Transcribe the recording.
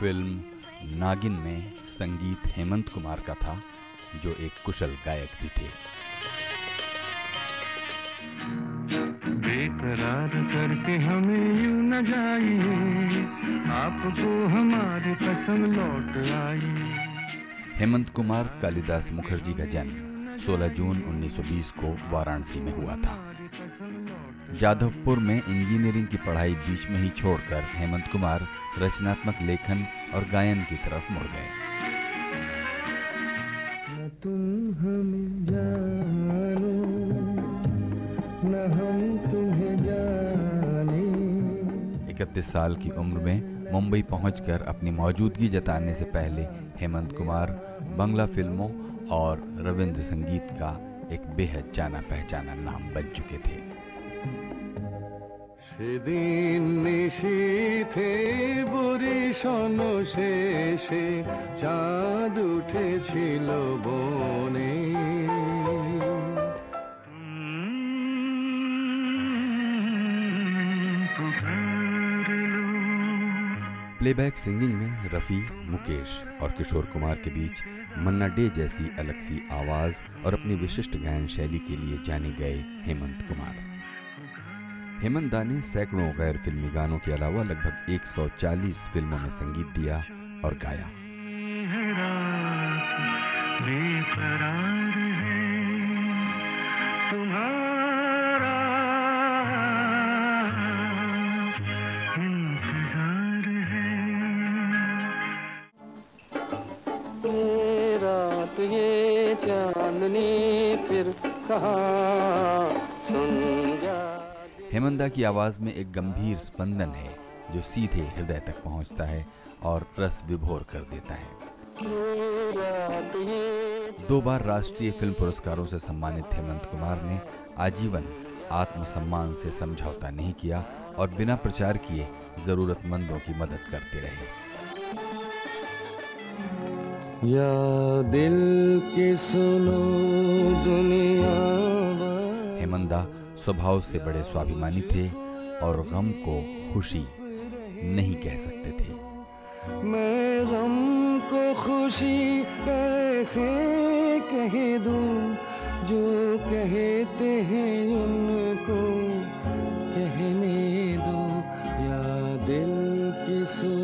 Film नागिन में संगीत हेमंत कुमार का था जो एक कुशल गायक भी थे। बेकरार करके हमें यूँ न जाइए आपको हमारी कसम लौट आई। हेमंत कुमार कालिदास मुखर्जी का जन्म 16 जून 1920 को वाराणसी में हुआ था। जाधवपुर में इंजीनियरिंग की पढ़ाई बीच में ही छोड़कर हेमंत कुमार रचनात्मक लेखन और गायन की तरफ़ मुड़ गए। तुम हमें जानो न हम तुम्हें जाने। इकतीस साल की उम्र में मुंबई पहुंचकर अपनी मौजूदगी जताने से पहले हेमंत कुमार बंगला फ़िल्मों और रविंद्र संगीत का एक बेहद जाना पहचाना नाम बन चुके थे। সেদিন নিশীথে বরিশন শেষে চাঁদ উঠেছিল বনে प्लेबैक सिंगिंग में रफ़ी मुकेश और किशोर कुमार के बीच मन्ना डे जैसी अलग सी आवाज़ और अपनी विशिष्ट गायन शैली के लिए जाने गए हेमंत कुमार हेमंत दा ने सैकड़ों गैर फिल्मी गानों के अलावा लगभग 140 फ़िल्मों में संगीत दिया और गाया। रात ये चांदनी फिर कहाँ सुन जा हेमंत दा की आवाज़ में एक गंभीर स्पंदन है, जो सीधे हृदय तक पहुँचता है और रस विभोर कर देता है। दो बार राष्ट्रीय फ़िल्म पुरस्कारों से सम्मानित हेमंत कुमार ने आजीवन, आत्मसम्मान से समझौता नहीं किया और बिना प्रचार किए जरूरतमंदों की मदद करते रहे। या दिल की सुनो दुनिया। हेमंदा स्वभाव से बड़े स्वाभिमानी थे और गम को खुशी नहीं कह सकते थे। मैं गम को खुशी कैसे कह दूँ, जो कहते हैं उनको कहने दो, या दिल की दुनिया